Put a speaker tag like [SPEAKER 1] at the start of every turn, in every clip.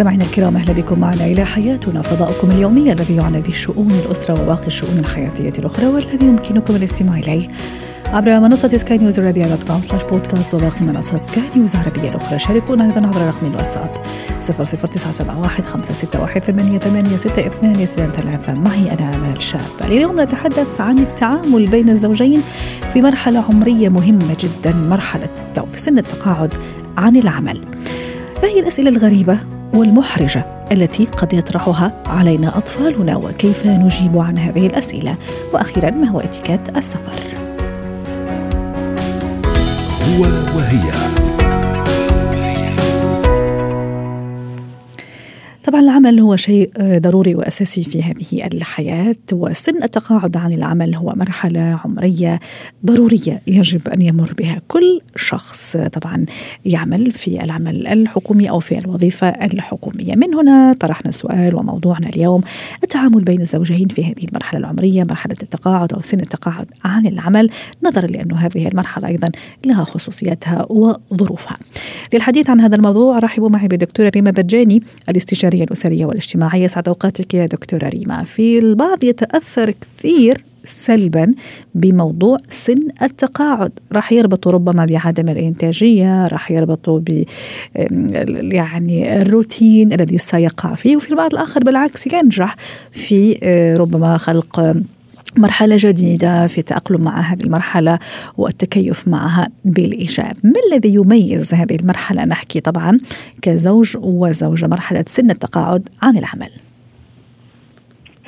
[SPEAKER 1] مستمعينا الكرام أهلا بكم معنا إلى حياتنا فضاؤكم اليومي الذي يعنى بشؤون الأسرة وباقي الشؤون الحياتية الأخرى والذي يمكنكم الاستماع إليه عبر منصة سكاي نيوز عربية dot com slash podcast وباقي منصات سكاي نيوز عربية الأخرى. شاركونا أيضا عبر رقم الواتساب 00971 561 8862 ثلاثة. معي أنا آمال شاب. اليوم نتحدث عن التعامل بين الزوجين في مرحلة عمرية مهمة جدا مرحلة في سن التقاعد عن العمل. ما هي الأسئلة الغريبة والمحرجة التي قد يطرحها علينا أطفالنا وكيف نجيب عن هذه الأسئلة. وأخيرا ما هو إتيكيت السفر؟
[SPEAKER 2] هو وهي.
[SPEAKER 1] طبعا العمل هو شيء ضروري وأساسي في هذه الحياة وسن التقاعد عن العمل هو مرحلة عمرية ضرورية يجب أن يمر بها كل شخص طبعا يعمل في العمل الحكومي أو في الوظيفة الحكومية. من هنا طرحنا السؤال وموضوعنا اليوم التعامل بين الزوجين في هذه المرحلة العمرية مرحلة التقاعد أو سن التقاعد عن العمل نظرا لأنه هذه المرحلة أيضا لها خصوصياتها وظروفها. للحديث عن هذا الموضوع رحبوا معي بدكتورة ريما برجاني الاستشارية الأسرية والاجتماعية. سعد أوقاتك يا دكتورة ريما. في البعض يتأثر كثير سلبا بموضوع سن التقاعد. راح يربطوا ربما بعدم الإنتاجية راح يربطوا ب يعني الروتين الذي سيقع فيه. وفي البعض الآخر بالعكس ينجح في ربما خلق مرحلة جديدة في التأقلم مع هذه المرحلة والتكيف معها بالإيجاب. ما الذي يميز هذه المرحلة؟ نحكي طبعا كزوج وزوجة مرحلة سن التقاعد عن العمل.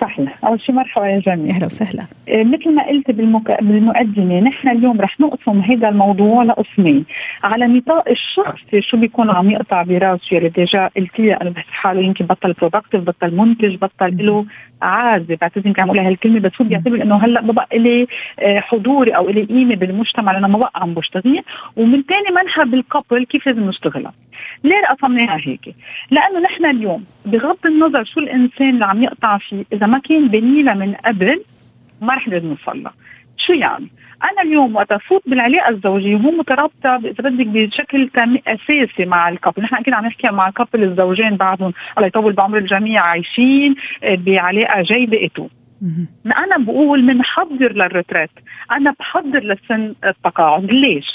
[SPEAKER 3] صحيح أول شيء مرحبا يا جميل.
[SPEAKER 1] أهلا وسهلا.
[SPEAKER 3] إيه مثل ما قلت بالمك... بالمقدمه نحن اليوم رح نقسم هذا الموضوع لقسمين. على نطاق الشخصي شو بيكون عم يقطع براسه اللي déjà قلتي أنا بحس حاله يمكن بطل productive بطل منتج بطل له عازه بعتذر يمكن عم أقول هالكلمة بس هو بيعتبر إنه هلأ ما بقى لي حضوري أو لي قيمة بالمجتمع لأنه ما بقى عم بشتغل. ومن ثاني منحى بال couple كيف لازم نشتغلها ليه قسمناها هيك؟ لأنه نحن اليوم بغض النظر شو الإنسان اللي عم يقطع فيه إذا ما كان بنينا من قبل ما رح نقدر نوصل لها شو يعني؟ أنا اليوم وقت أفوت بالعلاقة الزوجية وهو مترابطة اذا بدك بشكل أساسي مع ال couple، نحن أكيد عم نحكي مع ال couple الزوجين بعضهم. الله يطول بعمر الجميع عايشين بعلاقة جيدة اتو أنا بقول بنحضر لل retraite. أنا بحضر لسن التقاعد. ليش؟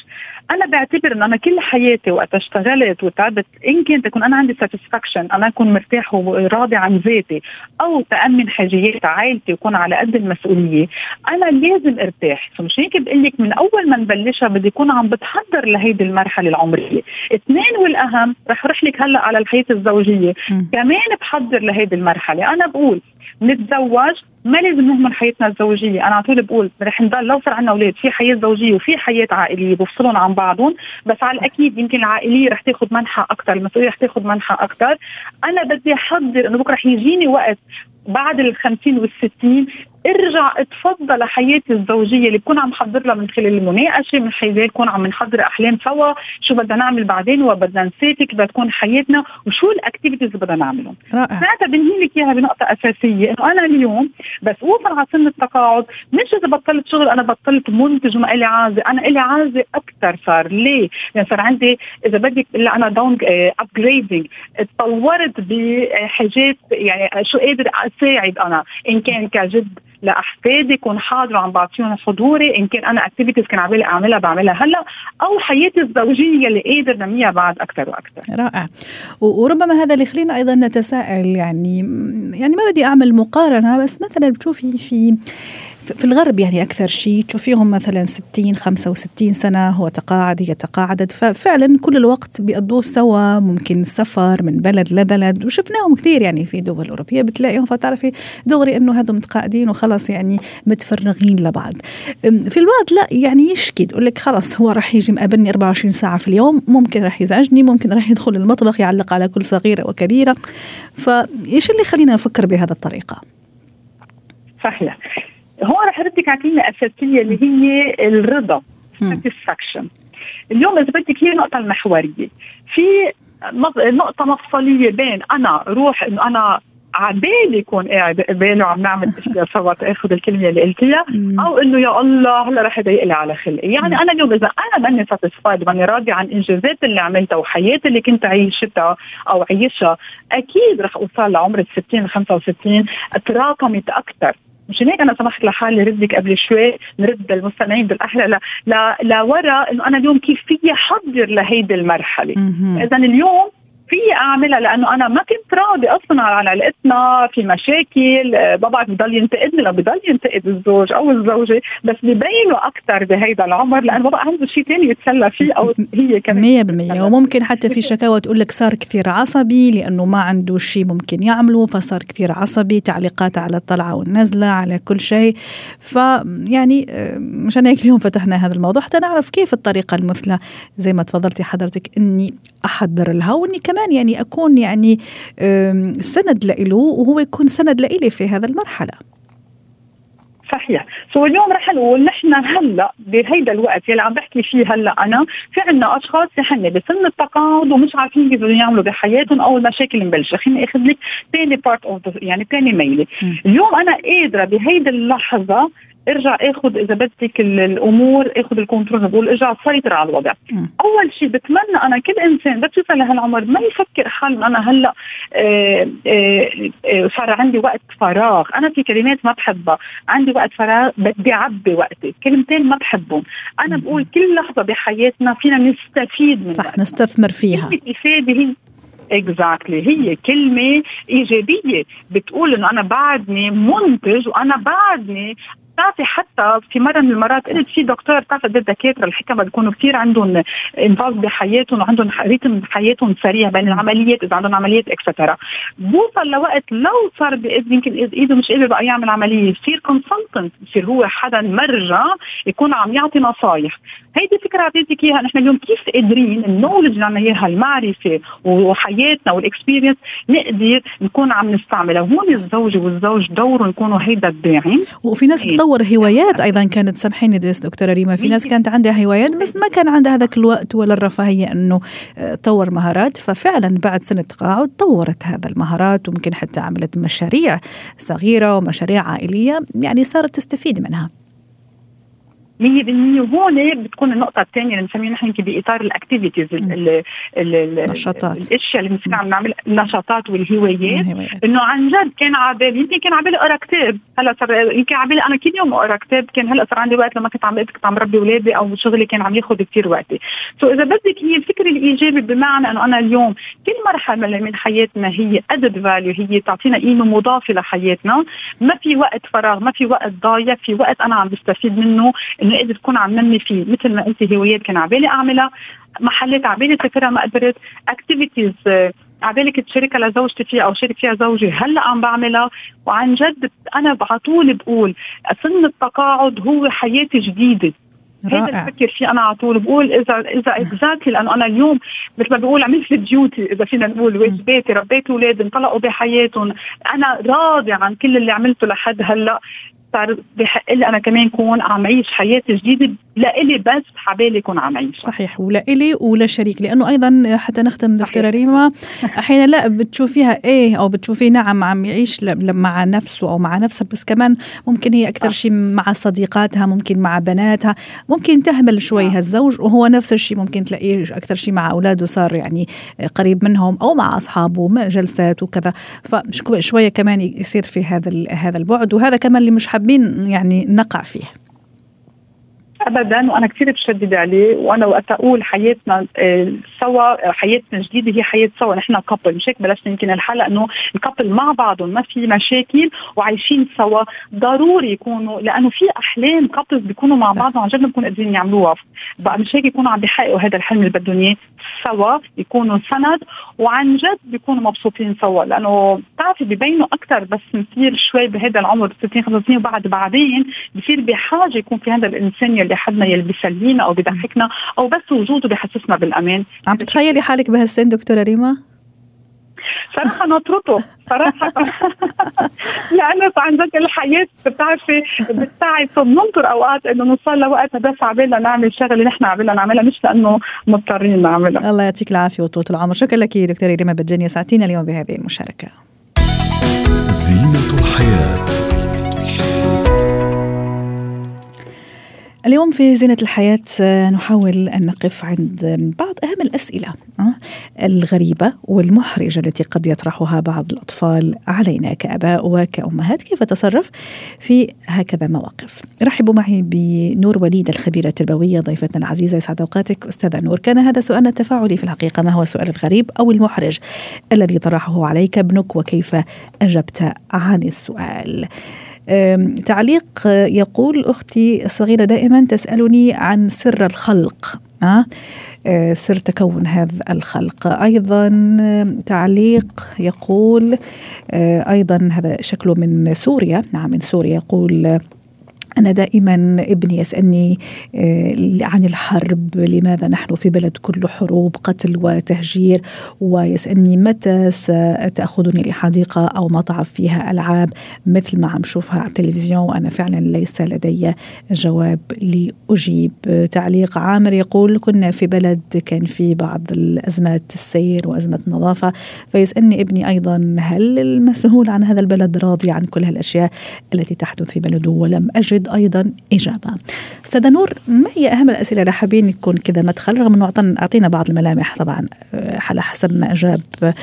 [SPEAKER 3] أنا بعتبر إنه أنا كل حياتي وقت اشتغلت وتعبت إن كنت تكون أنا عندي satisfaction أنا أكون مرتاح وراضي عن ذاتي أو تأمن حاجيات عائلتي وكون على قد المسؤولية أنا لازم أرتاح. مش هيك بقول لك من أول ما نبلشها بدي أكون عم بتحضر لهيدي المرحلة العمرية. اثنين والأهم رح أروح لك هلأ على الحياة الزوجية. م. كمان بحضر لهيدي المرحلة. أنا بقول نتزوج ما لازم نهمل حياتنا الزوجية، أنا على طول بقول رح نضل لو صار عندنا أولاد في حياة زوجية وفي حياة عائلية بفصلهم عن بعضهم، بس على الأكيد يمكن العائلية رح تاخذ منحى أكثر، المسؤولية رح تاخذ منحى أكثر، أنا بدي أحضر إنه بكرة رح يجيني وقت بعد ال 50 وال 60 ارجع اتفضل لحياتي الزوجية اللي بكون عم حضر لها من خلال المناقشة من خلال كون عم نحضر أحلام سوا شو بدنا نعمل بعدين وبدنا نساتي كيف تكون حياتنا وشو الاكتيفيتيز اللي بدنا نعملهم.
[SPEAKER 1] رائع.
[SPEAKER 3] ساعتها بنهي لك إياها بنقطة أساسية إنه أنا اليوم بس اوصل على سن التقاعد مش إذا بطلت شغل أنا بطلت منتج وما إلي عازة أنا إلي عازة أكثر صار. ليه؟ لأن صار عندي إذا بدك أنا down upgrading تطورت بحاجات يعني شو قادر اساعد أنا. إن كان كجد لأحفادي يكون حاضر وعم بعطيهم حضوري إن كان أنا activities كان عبالي أعملها بعملها هلأ أو حياتي الزوجية اللي قادر نميها بعد أكثر وأكثر.
[SPEAKER 1] رائع. وربما هذا اللي يخلينا أيضا نتساءل يعني يعني ما بدي أعمل مقارنة بس مثلا بتشوفي في في الغرب يعني أكثر شيء. تشوفيهم مثلا 60 65 سنة هو تقاعد هي تقاعدت. ففعلا كل الوقت بيقضوه سوا ممكن سفر من بلد لبلد. وشفناهم كثير يعني في دول أوروبية بتلاقيهم. فتعرفي دغري إنه هذول متقاعدين وخلص يعني متفرغين لبعض. في البعض لا يعني يشكي. تقول لك خلص هو راح يجي مقابلني 24 ساعة في اليوم. ممكن راح يزعجني ممكن راح يدخل المطبخ يعلق على كل صغيرة وكبيرة. فإيش اللي يخلينا نفكر بهذا الطريقة؟
[SPEAKER 3] صحيح. هون رح على كلمه أساسية اللي هي الرضا satisfaction. اليوم إذا بدك هي النقطه المحورية. في نقطة مفصلية بين أنا روح إنه أنا عبالي يكون قاعد قباله وعم نعمل أشياء سوا تأخذ الكلمة اللي قلتيها أو إنه يا الله هلأ رح يضايق لي على خلقي، يعني أنا اليوم إذا أنا ماني ساتسفايد ماني راضي عن إنجازات اللي عملتها وحياتي اللي كنت عيشتها أو عيشها أكيد رح أوصل لعمر ال 60 65 تراكمت أكثر مشان هيك؟ أنا سمحت لحالي ردك قبل شوي نرد للمستمعين بالاحرى لورا إنه أنا اليوم كيف فيي أحضر لهيدي المرحلة. اذا اليوم في أعملها لأنه أنا ما كنت راضي أصلا على علاقتنا في مشاكل آه، بابا بضل ينتقدني لو بضل ينتقد الزوج أو الزوجة بس ببينوا أكثر بهيدا العمر لأنه بابا عنده شيء ثاني يتسلى فيه أو هي
[SPEAKER 1] كمان 100% وممكن حتى في شكاوى تقول لك صار كثير عصبي لأنه ما عنده شيء ممكن يعمله فصار كثير عصبي تعليقات على الطلعة والنزلة على كل شيء. فيعني آه، مشان هيك اليوم فتحنا هذا الموضوع حتى نعرف كيف الطريقة المثلى. زي ما تفضلتي حضرتك إني أحضر لها وإني كمان يعني أكون يعني سند له وهو يكون سند لإلي في هذا المرحلة.
[SPEAKER 3] صحيح. سو اليوم رح نقول نحن هلا بهيدا الوقت يلي عم بحكي فيه هلا أنا في عنا أشخاص هن بسن التقاعد ومش عارفين كيف بدهم يعملوا بحياتهم أو المشاكل مبلشة. خليني أخذ لك ثاني part of يعني ثاني ميلة اليوم أنا قادرة بهيدي اللحظة ارجع آخذ إذا بدك الأمور آخذ ال control بقول ارجع سيطر على الوضع. م. أول شيء بتمنى أنا كل إنسان بس يوصل لهالعمر ما يفكر حاله أنا هلأ آه، آه، آه، صار عندي وقت فراغ. أنا في كلمات ما بحبها. عندي وقت فراغ بدي أعبي وقتي. كلمتين ما بحبهم. أنا بقول كل لحظة بحياتنا فينا نستفيد من
[SPEAKER 1] صح. نستثمر فيها.
[SPEAKER 3] الافاده هي exactly هي كلمة إيجابية. بتقول إنه أنا بعدني منتج وأنا بعدني بتعرفي حتى في مرة من المرات قلت في دكتور بتعرفي الدكاترة الحكمة بيكونوا كثير عندهم انفاز بحياتهم وعندهم rhythm بحياتهم سريع بين العمليات إذا عندهم عمليات extra بوصل لوقت لو صار باذن يمكن إيده مش قادر بقى يعمل عملية يصير consultant يصير هو حدا مرجع يكون عم يعطي نصايح. هيدي فكرة اعطيتك إياها. نحن اليوم كيف قادرين النولج اللي عنا إياها المعرفة وحياتنا والاكسبيرينس نقدر نكون عم نستعملها. وهون الزوجه والزوج دورهم يكونوا هيدا الداعم.
[SPEAKER 1] وفي ناس إيه. تطور هوايات أيضا كانت سامحيني دكتورة ريما. في ناس كانت عندها هوايات بس ما كان عندها هذاك الوقت ولا الرفاهية إنه آه، تطور مهارات. ففعلا بعد سنة تقاعد طورت هذا المهارات وممكن حتى عملت مشاريع صغيرة ومشاريع عائلية يعني صارت تستفيد منها.
[SPEAKER 3] 100% وهون بتكون النقطة الثانية اللي بنسميها نحن بإطار ال activities النشاطات الأشياء اللي بنصير عم نعمل النشاطات والهوايات. إنه عن جد كان عبالي يمكن كان عبالي أقرأ كتاب. هلأ صار يمكن عبالي أنا كل يوم أقرأ كتاب. كان هلأ صار عندي وقت لما كنت عم كنت عم ربي أولادي أو شغلي كان عم ياخذ كثير وقتي. so إذا بدك هي الفكر الإيجابي بمعنى إنه أنا اليوم كل مرحلة من حياتنا هي added value هي تعطينا قيمة مضافة لحياتنا. ما في وقت فراغ ما في وقت ضايع في وقت أنا عم بستفيد منه. انه قدرت تكون عم نمي فيه. مثل ما قلتي هوايات كان عبالي أعملها محلات عبالي سافرها ما قدرت. activities عبالك تشاركها لزوجتي فيها أو شارك فيها زوجي هلأ عم بعملها. وعن جد أنا على طول بقول سن التقاعد هو حياه جديدة. هذا بفكر فيه أنا على طول. بقول إذا إذا exactly لأنه أنا اليوم مثل ما بقول عملت duty إذا فينا نقول واجباتي ربيت أولادي انطلقوا بحياتهم. أنا راضي عن كل اللي عملته لحد هلأ. صار بحق لي أنا كمان كون عم عيش حياة جديدة لإلي بس حبالي كون عم عيش
[SPEAKER 1] صحيح ولإلي ولشريك لأنه أيضا حتى نختم دكتورة ريما أحيانا لا بتشوفيها إيه أو بتشوفيه نعم عم يعيش مع نفسه أو مع نفسها بس كمان ممكن هي أكثر شيء مع صديقاتها ممكن مع بناتها ممكن تهمل شوي آه. هالزوج وهو نفس الشيء ممكن تلاقيه أكثر شيء مع أولاده صار يعني قريب منهم أو مع أصحابه جلسات وكذا. فشويه كمان يصير في هذا هذا البعد وهذا كمان اللي مش حابين يعني نقع فيه.
[SPEAKER 3] ابدا وأنا كثير بشدد عليه وأنا وقت أقول حياتنا آه، سوا حياتنا جديده هي حياة سوا نحن couple مش هيك؟ بلشنا يمكن الحلقة إنه ال couple مع بعضهم ما في مشاكل وعايشين سوا. ضروري يكونوا لأنه في أحلام couples بيكونوا مع بعض عن جد بنكون قادرين يعملوها. بقى مش هيك يكونوا عم بيحققوا هذا الحلم اللي بدهم إياه سوا يكونوا سند وعن جد بيكونوا مبسوطين سوا. لأنه بتعرفي ببينوا أكثر بس نصير شوي بهذا العمر 60 65 وبعد بعدين بصير بحاجة يكون في هذا الإنسان يلي حدنا يلي بيسلينا أو بيضحكنا أو بس وجوده بحسسنا بالأمان.
[SPEAKER 1] عم تتخيلي حالك بهالسن دكتورة ريما؟
[SPEAKER 3] صراحة نطرته صراحة. لأنه عن جد الحياة بتعرفي بتساعد. بننطر أوقات إنه نوصل لوقت بس عبالنا نعمل شغلة نحن عبالنا نعملها مش لأنه مضطرين نعملها.
[SPEAKER 1] الله يعطيك العافية وطولة العمر. شكرا لك دكتورة ريما بجنية ساعتين اليوم بهذه المشاركة.
[SPEAKER 2] زينة الحياة.
[SPEAKER 1] اليوم في زينة الحياة نحاول أن نقف عند بعض أهم الأسئلة الغريبة والمحرجة التي قد يطرحها بعض الأطفال علينا كأباء وكأمهات كيف تصرف في هكذا مواقف. رحبوا معي بنور وليد الخبيرة التربوية ضيفتنا العزيزة يسعد أوقاتك. أستاذة نور كان هذا سؤالنا التفاعلي في الحقيقة ما هو السؤال الغريب أو المحرج الذي طرحه عليك ابنك وكيف أجبت عن السؤال؟ تعليق يقول أختي الصغيرة دائما تسألني عن سر الخلق أه، سر تكون هذا الخلق. أيضا تعليق يقول أيضا هذا شكله من سوريا نعم من سوريا يقول أنا دائما ابني يسألني آه، عن الحرب لماذا نحن في بلد كله حروب قتل وتهجير ويسألني متى ستأخذني لحديقة أو مطعم فيها ألعاب. مثل ما عم شوفها على التلفزيون وأنا فعلا ليس لدي جواب لأجيب. تعليق عامر يقول كنا في بلد كان في بعض الأزمات السير وأزمة النظافة. فيسألني ابني أيضا هل المسؤول عن هذا البلد راضي عن كل هالأشياء التي تحدث في بلده؟ ولم أجد أيضا إجابة. أستاذة نور ما هي أهم الأسئلة اللي حابين يكون كذا مدخل رغم إنه أعطينا بعض الملامح طبعا آه، على حسب ما أجاب آه،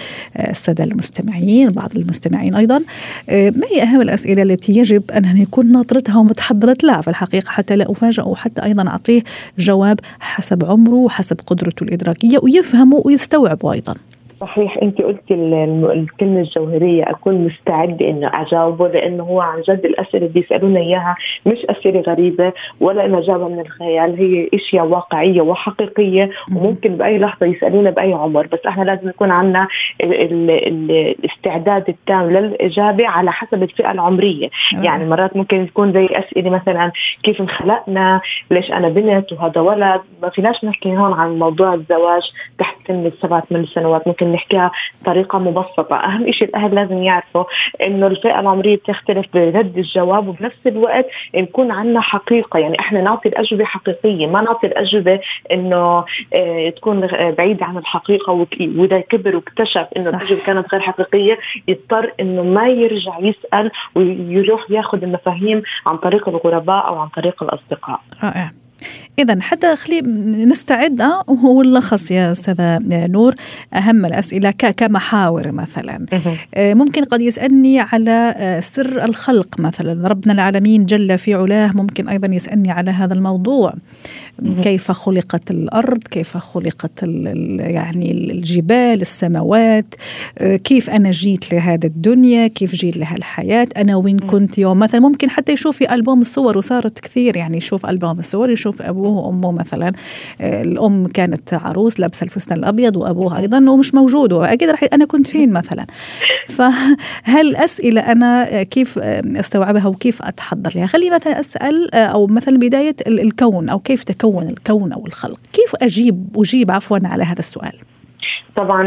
[SPEAKER 1] السادة المستمعين بعض المستمعين أيضا آه، ما هي أهم الأسئلة التي يجب أن يكون ناطرتها ومتحضرت لها في الحقيقة حتى لا افاجئ وحتى أيضا أعطيه جواب حسب عمره وحسب قدرته الإدراكية ويفهمه ويستوعبه أيضا.
[SPEAKER 4] صحيح انت قلتي الكلمة الجوهرية أكون مستعدة إنه أجاوبه لأنه هو عن جد الأسئلة اللي بيسألونا إياها مش أسئلة غريبة ولا انها جابها من الخيال هي إشياء واقعية وحقيقية وممكن بأي لحظة يسألونا بأي عمر بس إحنا لازم يكون عندنا الاستعداد التام للإجابة على حسب الفئة العمرية. يعني مرات ممكن تكون زي أسئلة مثلا كيف انخلقنا؟ ليش أنا بنت؟ وهذا ولد؟ ما فيناش نحكي هون عن موضوع الزواج تحت سن السبع ثمان سنوات ممكن نحكيها بطريقة مبسطة. أهم شيء الأهل لازم يعرفوا إنه الفئة العمرية بتختلف برد الجواب وبنفس الوقت نكون عندنا حقيقة. يعني إحنا نعطي الأجوبة حقيقية ما نعطي الأجوبة إنه آه تكون بعيده عن الحقيقة وإذا كبر واكتشف إنه الأجوبة كانت غير حقيقية يضطر إنه ما يرجع يسأل ويروح ياخذ المفاهيم عن طريق الغرباء أو عن طريق الأصدقاء.
[SPEAKER 1] رائع. إذا حتى خلي نستعد آه، ونلخص يا أستاذة نور أهم الأسئلة كمحاور مثلا. آه، ممكن قد يسألني على آه، سر الخلق مثلا. ربنا العالمين جل في علاه ممكن أيضا يسألني على هذا الموضوع. كيف خلقت الأرض كيف خلقت يعني الجبال السماوات كيف أنا جيت لهذا الدنيا كيف جيت لهالحياة أنا وين كنت يوم. مثلا ممكن حتى يشوف في ألبوم الصور وصارت كثير يعني يشوف ألبوم الصور يشوف أبوه وأمه مثلا. الأم كانت عروس لابسة الفستان الأبيض وأبوها أيضا ومش موجود وأكيد رح أنا كنت فين مثلا؟ فهل أسئلة أنا كيف أستوعبها وكيف أتحضر لها؟ خليني مثلا أسأل أو مثلا بداية الكون أو كيف تكون؟ يتكون الكون أو الخلق. كيف أجيب أجيب عفوا على هذا السؤال؟
[SPEAKER 4] طبعا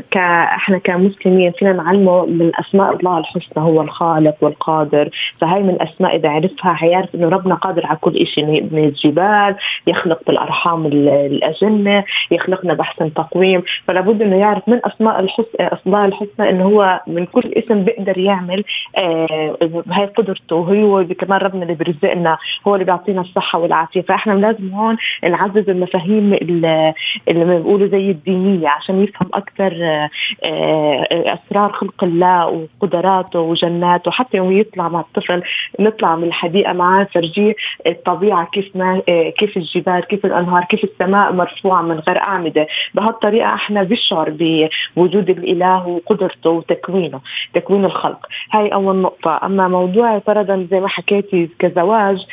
[SPEAKER 4] ك إحنا كمسلمين فينا نعلمه من أسماء الله الحسنى هو الخالق والقادر. فهي من الاسماء إذا عرفها حيعرف إنه ربنا قادر على كل شيء من الجبال يخلق بالأرحام الأجنة يخلقنا باحسن تقويم. فلا بد إنه يعرف من أسماء الحسنى اسماء الحسنى إنه هو من كل اسم بيقدر يعمل آه هي قدرته. وهو كمان ربنا اللي بيرزقنا هو اللي بيعطينا الصحة والعافية. فإحنا لازم هون نعزز المفاهيم اللي, بيقولوا زي الدينية. عشان يفهم أكثر آه، آه، أسرار خلق الله وقدراته وجناته. حتى يوم يطلع مع الطفل نطلع من الحديقة معاه فرجيه الطبيعة كيف ما آه، كيف الجبال كيف الأنهار كيف السماء مرفوعة من غير أعمدة. بهالطريقة إحنا بنشعر بوجود الإله وقدرته وتكوينه تكوين الخلق. هاي أول نقطة. أما موضوع فرضا زي ما حكيتي كزواج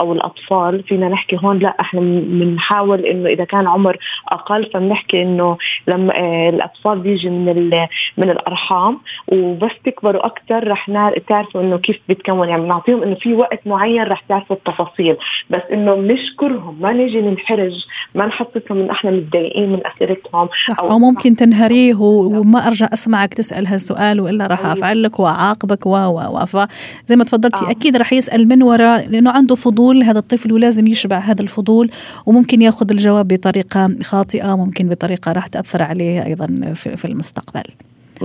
[SPEAKER 4] أو الأطفال فينا نحكي هون لا إحنا بنحاول إنه إذا كان عمر أقل فبنحكي إنه انه لما آه، الأطفال بيجي من من الأرحام وبس تكبروا أكثر رح تعرفوا إنه كيف بيتكون يعني بنعطيهم إنه في وقت معين رح تعرفوا التفاصيل بس إنه بنشكرهم ما نيجي ننحرج ما نحسسهم إن إحنا متضايقين من أسئلتهم
[SPEAKER 1] أو, أو ممكن تنهريه وما أرجع أسمعك تسأل هالسؤال وإلا راح افعل لك وأعاقبك و و زي ما تفضلتي آه. أكيد راح يسأل من وراء لأنه عنده فضول هذا الطفل ولازم يشبع هذا الفضول وممكن ياخذ الجواب بطريقة خاطئة ممكن بطريقة راح تأثر عليه أيضا في المستقبل.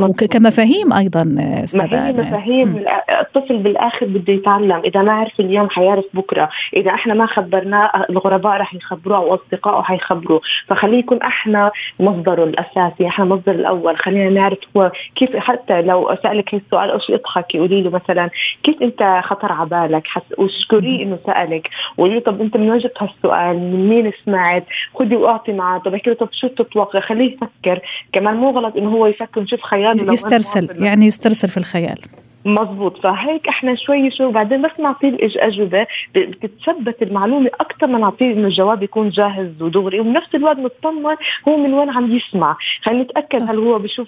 [SPEAKER 1] وكمفاهيم أيضا
[SPEAKER 4] أستاذ مفاهيم الطفل بالآخر بده يتعلم. إذا ما عرف اليوم حيعرف بكرة. إذا إحنا ما خبرناه الغرباء رح يخبروه أو أصدقائه حيخبروه. فخليه يكون إحنا مصدره الأساسي إحنا مصدر الأول. خلينا نعرف هو كيف حتى لو سألك هي السؤال أو شيء اضحكي قولي له مثلا كيف أنت خطر على بالك؟ واشكريه إنه سألك. وقولي له طب أنت من وجهه هالسؤال؟ من مين سمعت؟ خذي واعطي معه. طب أحكي له طب شو تتوقع؟ خليه يفكر. كمان مو غلط إنه هو يفكر نشوف خياله
[SPEAKER 1] يسترسل يعني يسترسل في الخيال.
[SPEAKER 4] مزبوط فهيك إحنا شوي شوي بعدين بس نعطيه الاجوبه بتتثبت المعلومة أكثر ما نعطيه إنه الجواب يكون جاهز ودغري. وبنفس الوقت نطمن هو من وين عم يسمع. خلينا نتاكد هل هو بشوف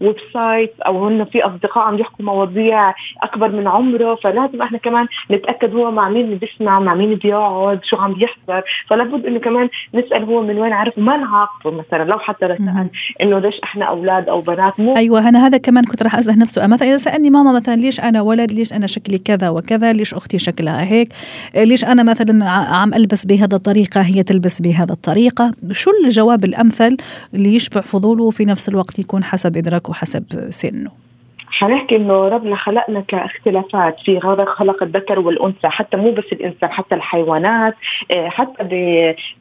[SPEAKER 4] website أو هن في أصدقاء عم يحكوا مواضيع أكبر من عمره. فلازم إحنا كمان نتأكد هو مع مين بيسمع مع مين بيقعد شو عم يحضر. فلابد إنه كمان نسأل هو من وين عرف وما نعاقبه مثلا. لو حتى سال إنه ليش إحنا أولاد أو بنات مو
[SPEAKER 1] أيوه أنا هذا كمان كنت راح أسأل نفسه. مثلا إذا سألني ماما مثلا ليش أنا ولد ليش أنا شكلي كذا وكذا ليش أختي شكلها هيك؟ ليش أنا مثلا عم ألبس بهذا الطريقة هي تلبس بهذا الطريقة؟ شو الجواب الأمثل اللي يشبع فضوله وفي نفس الوقت يكون حسب إدراكه وحسب سنه؟
[SPEAKER 4] حنحكي إنه ربنا خلقنا كاختلافات في خلق الذكر والأنثى حتى مو بس الإنسان حتى الحيوانات آه، حتى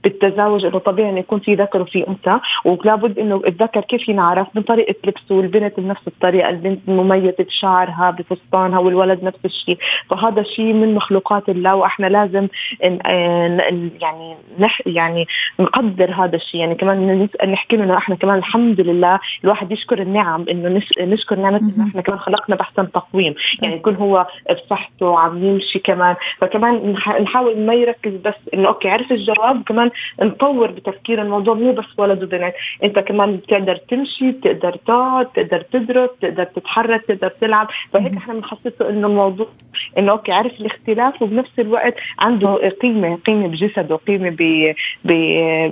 [SPEAKER 4] بالتزاوج إنه طبيعي إنه يكون في ذكر وفي أنثى. ولابد إنه الذكر كيف ينعرف؟ من طريقه لبسه والبنت بنفس الطريقة البنت مميزة بشعرها بفستانها والولد نفس الشيء. فهذا شيء من مخلوقات الله وإحنا لازم يعني نح يعني نقدر هذا الشيء. يعني كمان نحكي له إحنا كمان الحمد لله الواحد يشكر النعم إنه نشكر نعمة انه إحنا كمان خلقنا باحسن تقويم. يعني يكون هو بصحته عم يمشي كمان. فكمان نحاول ما يركز بس إنه okay عرف الجواب كمان نطور بتفكير الموضوع مو بس ولد وبنت. أنت كمان بتقدر تمشي بتقدر تقعد بتقدر تدرس بتقدر تتحرك بتقدر تلعب. فهيك إحنا بنخصصه إنه الموضوع إنه okay عرف الاختلاف وبنفس الوقت عنده قيمة قيمة بجسده قيمة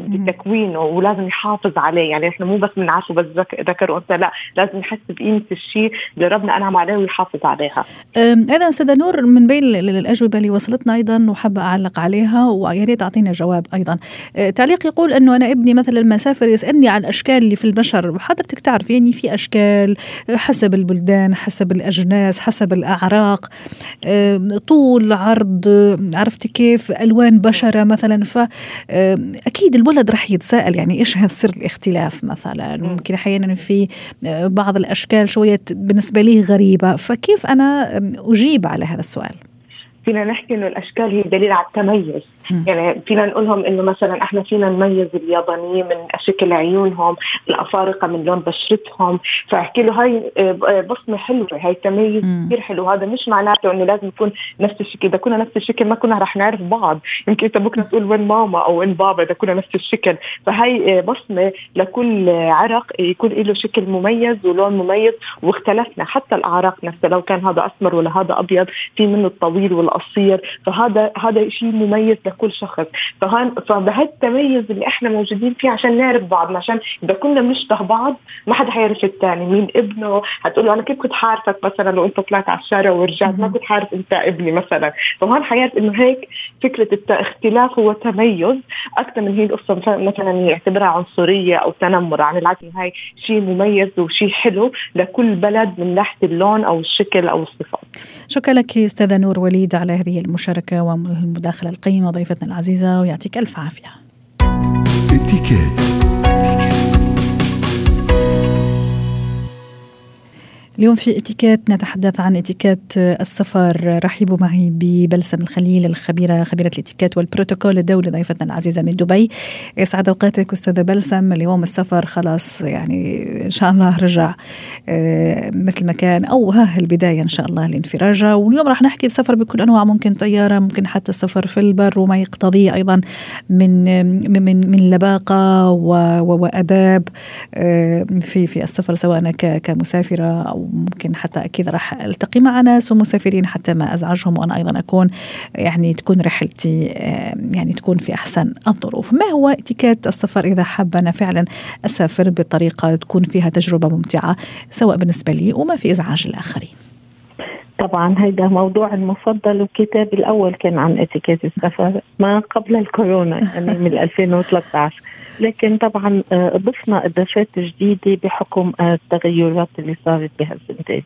[SPEAKER 4] بتكوينه ولازم يحافظ عليه. يعني إحنا مو بس بنعرفه بس ذكر وأنثى لا لازم نحس بقيمة الشيء. اللي ربنا انعم عليها ويحافظ عليها.
[SPEAKER 1] أيضا استاذه نور من بين الأجوبة اللي وصلتنا أيضا وحابه أعلق عليها ويا ريت تعطينا جواب أيضا. أه، تعليق يقول أنه أنا ابني مثلا لما سافر يسألني عن الاشكال اللي في البشر وحضرتك تعرف يعني في أشكال حسب البلدان حسب الأجناس حسب الأعراق طول عرض عرفتي كيف ألوان بشرة مثلا فاكيد الولد راح يتساءل يعني إيش هالسر الاختلاف مثلا ممكن أحيانا في أه، بعض الأشكال شوية بالنسبة لي غريبة فكيف أنا أجيب على هذا السؤال؟
[SPEAKER 4] فينا نحكي إنه الأشكال هي دليل على التميز. يعني فينا نقول لهم إنه مثلا إحنا فينا نميز اليابانيين من شكل عيونهم الأفارقة من لون بشرتهم. فأحكي له هاي آه، بصمة حلوة هاي تميز كثير حلو. هذا مش معناته إنه لازم يكون نفس الشكل. إذا كنا نفس الشكل ما كنا رح نعرف بعض. يمكن إنت بكره تقول وين ماما أو وين بابا إذا كنا نفس الشكل. فهي آه، بصمة لكل عرق يكون له شكل مميز ولون مميز واختلفنا. حتى الأعراق نفسها لو كان هذا أسمر ولا هذا أبيض في منه الطويل والقصير فهذا هذا شيء مميز لكل شخص. فهان فبهالتميز اللي إحنا موجودين فيه عشان نعرف بعض عشان إذا كنا بنشبه بعض ما حدا حيعرف الثاني مين ابنه؟ حتقول له أنا كيف كنت حارفك مثلا لو أنت طلعت على الشارع ورجعت؟ ما كنت حارف أنت ابني مثلا. فهون حيعرف إنه هيك فكرة الاختلاف هو تميز أكثر من هي القصة مثلا يعتبرها عنصرية أو تنمر. عن العكس هاي شيء مميز وشيء حلو لكل بلد من ناحية اللون أو الشكل أو الصفات.
[SPEAKER 1] شكرا لك أستاذة نور وليد على هذه المشاركة والمداخلة القيمة ضيفتنا العزيزة ويعطيك ألف عافية. اليوم في اتيكيت نتحدث عن اتيكيت السفر. رحبوا معي ببلسم الخليل الخبيرة خبيرة الاتيكيت والبروتوكول الدولي ضيفتنا العزيزة من دبي. يسعد أوقاتك أستاذة بلسم. اليوم السفر خلاص يعني إن شاء الله رجع آه، مثل ما كان أو ها البداية إن شاء الله لانفراجة واليوم راح نحكي السفر بكل أنواع ممكن طيارة ممكن حتى السفر في البر وما يقتضيه أيضا من من من لباقة وأداب آه، في في السفر سواء أنا كمسافرة أو وممكن حتى أكيد راح ألتقي مع ناس ومسافرين حتى ما أزعجهم وأنا أيضا أكون يعني تكون رحلتي يعني تكون في أحسن الظروف. ما هو اتيكيت السفر إذا حاب أنا فعلا أسافر بطريقة تكون فيها تجربة ممتعة سواء بالنسبة لي وما في إزعاج الآخرين؟
[SPEAKER 5] طبعا هيدا موضوع المفضل وكتابي الأول كان عن اتيكيت السفر ما قبل الكورونا يعني من 2013 لكن طبعا آه، ضفنا إضافات جديدة بحكم آه، التغيرات اللي صارت بهالسنتين.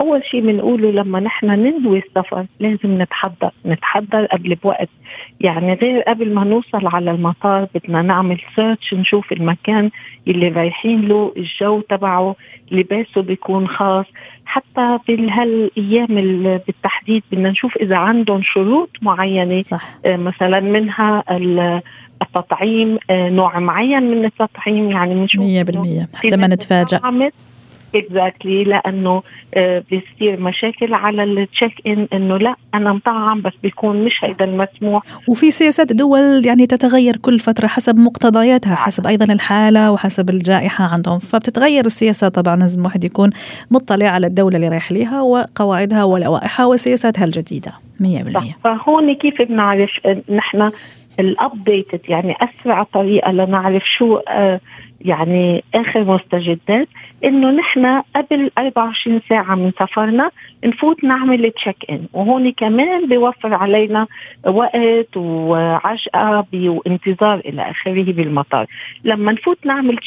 [SPEAKER 5] أول شيء بنقوله لما نحن ننوي السفر لازم نتحضر، نتحضر قبل بوقت. يعني غير قبل ما نوصل على المطار بدنا نعمل سيرش نشوف المكان اللي رايحين له الجو تبعه لباسه بيكون خاص. حتى في هالأيام بالتحديد بدنا نشوف إذا عندهم شروط معينة صح. آه، مثلا منها التطعيم آه، نوع معين من التطعيم يعني
[SPEAKER 1] بنشوف 100% حتى ما نتفاجئ
[SPEAKER 5] exactly لأنه آه، بيصير مشاكل على ال check-in إنه لا أنا مطعم بس بيكون مش هيدا المسموح
[SPEAKER 1] وفي سياسات دول يعني تتغير كل فترة حسب مقتضياتها حسب أيضا الحالة وحسب الجائحة عندهم. فبتتغير السياسات طبعا لازم الواحد يكون مطلع على الدولة اللي رايح ليها وقواعدها ولوائحها وسياساتها الجديدة 100%
[SPEAKER 5] فهون كيف بنعرف نحن ال updated يعني أسرع طريقة لنعرف شو آه يعني آخر مستجدات إنه نحن قبل 24 ساعة من سفرنا نفوت نعمل تشيك ان وهون كمان بيوفر علينا وقت وعجقه وانتظار إلى آخره بالمطار. لما نفوت نعمل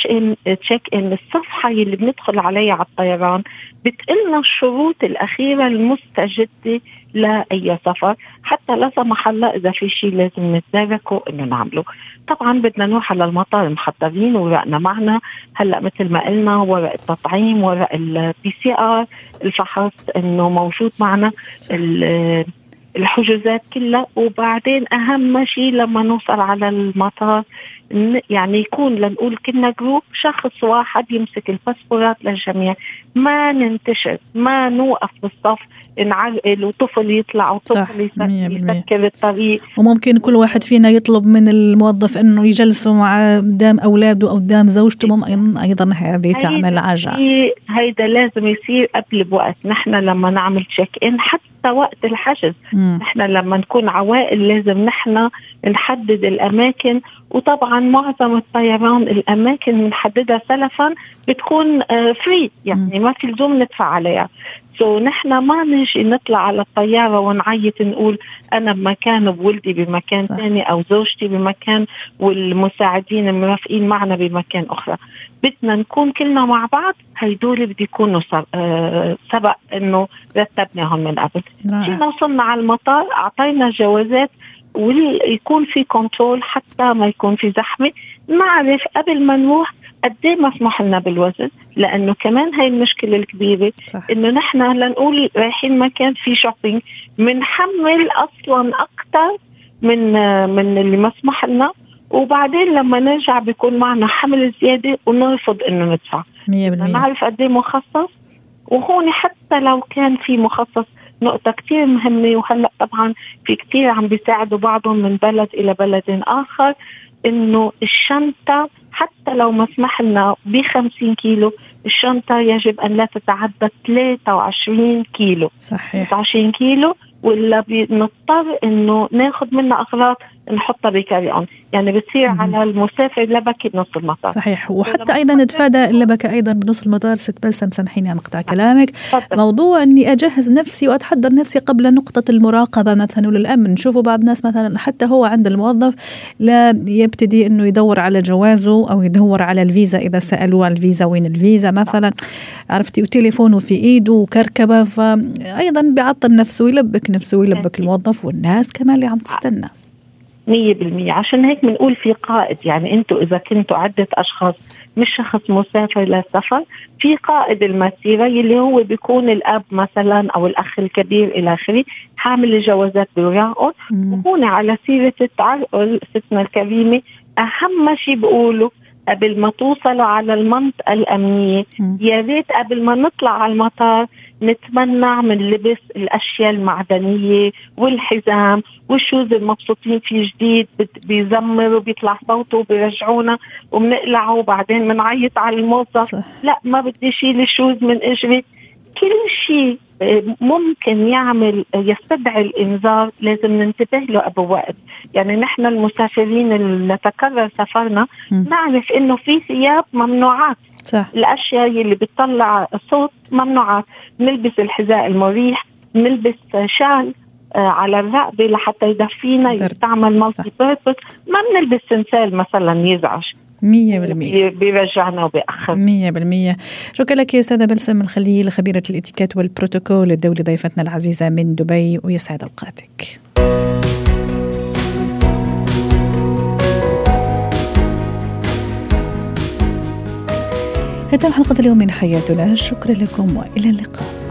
[SPEAKER 5] تشيك ان الصفحة اللي بندخل عليها على الطيران بتقلنا الشروط الأخيرة المستجدة لأي سفر حتى لا سمح الله إذا في شيء لازم نتداركه إنه نعمله. طبعا بدنا نروح على المطار محضرين ورقنا معنا. هلأ مثل ما قلنا ورق التطعيم ورق ال PCR الفحص إنه موجود معنا الحجوزات كلها. وبعدين أهم شيء لما نوصل على المطار يعني يكون لنقول كنا group شخص واحد يمسك الباسبورات للجميع. ما ننتشر ما نوقف بالصف نعرقل وطفل يطلع وطفل يسكر الطريق
[SPEAKER 1] وممكن كل واحد فينا يطلب من الموظف إنه يجلسه مع قدام أولاده أو قدام زوجته ممكن أيضا هذه تعمل عجقة
[SPEAKER 5] هيدا لازم يصير قبل بوقت نحن لما نعمل check-in حتى وقت الحجز. نحن لما نكون عوائل لازم نحن نحدد الأماكن وطبعا معظم الطيران الأماكن بنحددها سلفا بتكون free آه، يعني ما في لزوم ندفع عليها. so, نحن ما نجي نطلع على الطيارة ونعيط نقول أنا بمكان وولدي بمكان ثاني أو زوجتي بمكان والمساعدين المرافقين معنا بمكان أخرى. بدنا نكون كلنا مع بعض. هيدول بده يكونوا آه، سبق إنه رتبناهم من قبل. فينا وصلنا على المطار أعطينا جوازات ويكون في control حتى ما يكون في زحمة. نعرف قبل ما نروح قد إيه مسموح لنا بالوزن؟ لأنه كمان هاي المشكلة الكبيرة إنه نحن لنقول رايحين مكان في شوبينج بنحمل أصلا أكثر من من اللي مسموح لنا. وبعدين لما نرجع بيكون معنا حمل زيادة ونرفض إنه ندفع. 100% نعرف قد إيه مخصص. وهون حتى لو كان في مخصص نقطة كثير مهمة. وهلأ طبعا في كثير عم بيساعدوا بعضهم من بلد إلى بلد آخر إنه الشنطة حتى لو مسمح لنا ب 50 كيلو الشنطة يجب أن لا تتعدى 23 كيلو.
[SPEAKER 1] صحيح.
[SPEAKER 5] 23 كيلو ولا بنضطر إنه ناخذ منها أغراض نحطها بكاري اون يعني بتصير على المسافر لبكة بنص المطار.
[SPEAKER 1] صحيح. وحتى أيضا نتفادى اللبكه أيضا بنص المطار. ست بلسم سامحيني عن قطع كلامك. فضل. موضوع أني أجهز نفسي وأتحضر نفسي قبل نقطة المراقبة مثلا وللأمن. نشوفوا بعض الناس مثلا حتى هو عند الموظف لا يبتدي إنه يدور على جوازه أو يدور على الفيزا. إذا سألوه عن الفيزا وين الفيزا مثلا عرفتي وتليفونه في إيده وكركبة. فايضا بيعطل نفسه يلبك نفسه ويلبك الموظف والناس كمان اللي عم تستنى.
[SPEAKER 5] مية بالمية. عشان هيك بنقول في قائد. يعني أنتوا إذا كنتوا عدة أشخاص مش شخص مسافر للسفر في قائد المسيرة اللي هو بيكون الأب مثلا أو الأخ الكبير إلى آخره حامل الجوازات بوراقهم وهون على سيرة التعرقل ستنا الكريمة. أهم شيء بقوله قبل ما توصلوا على المنطقة الأمنية يا ريت قبل ما نطلع على المطار نتمنع من لبس الأشياء المعدنية والحزام وال shoes المبسوطين فيه جديد بيزمر وبيطلع صوته وبيرجعونا وبنقلعه وبعدين بنعيط على الموظف لا ما بدي شيل ال shoes من إجري. كل شيء ممكن يعمل يستدعي الإنذار لازم ننتبه له قبل وقت يعني نحن المسافرين اللي نتكرر سفرنا م. نعرف إنه في ثياب ممنوعات. صح. الأشياء اللي بتطلع صوت ممنوعات. نلبس الحذاء المريح نلبس شال آه، على الرقبة لحتى يدفينا يستعمل مالتي بيربس ما بنلبس سنسال مثلا يزعج.
[SPEAKER 1] مية بالمية.
[SPEAKER 5] بيرجعنا وبيأخر
[SPEAKER 1] مية بالمية. شكرا لك يا سادة بلسم الخليل خبيرة الإتيكيت والبروتوكول الدولي ضيفتنا العزيزة من دبي ويسعد أوقاتك. ختام حلقة اليوم من حياتنا. شكرا لكم وإلى اللقاء.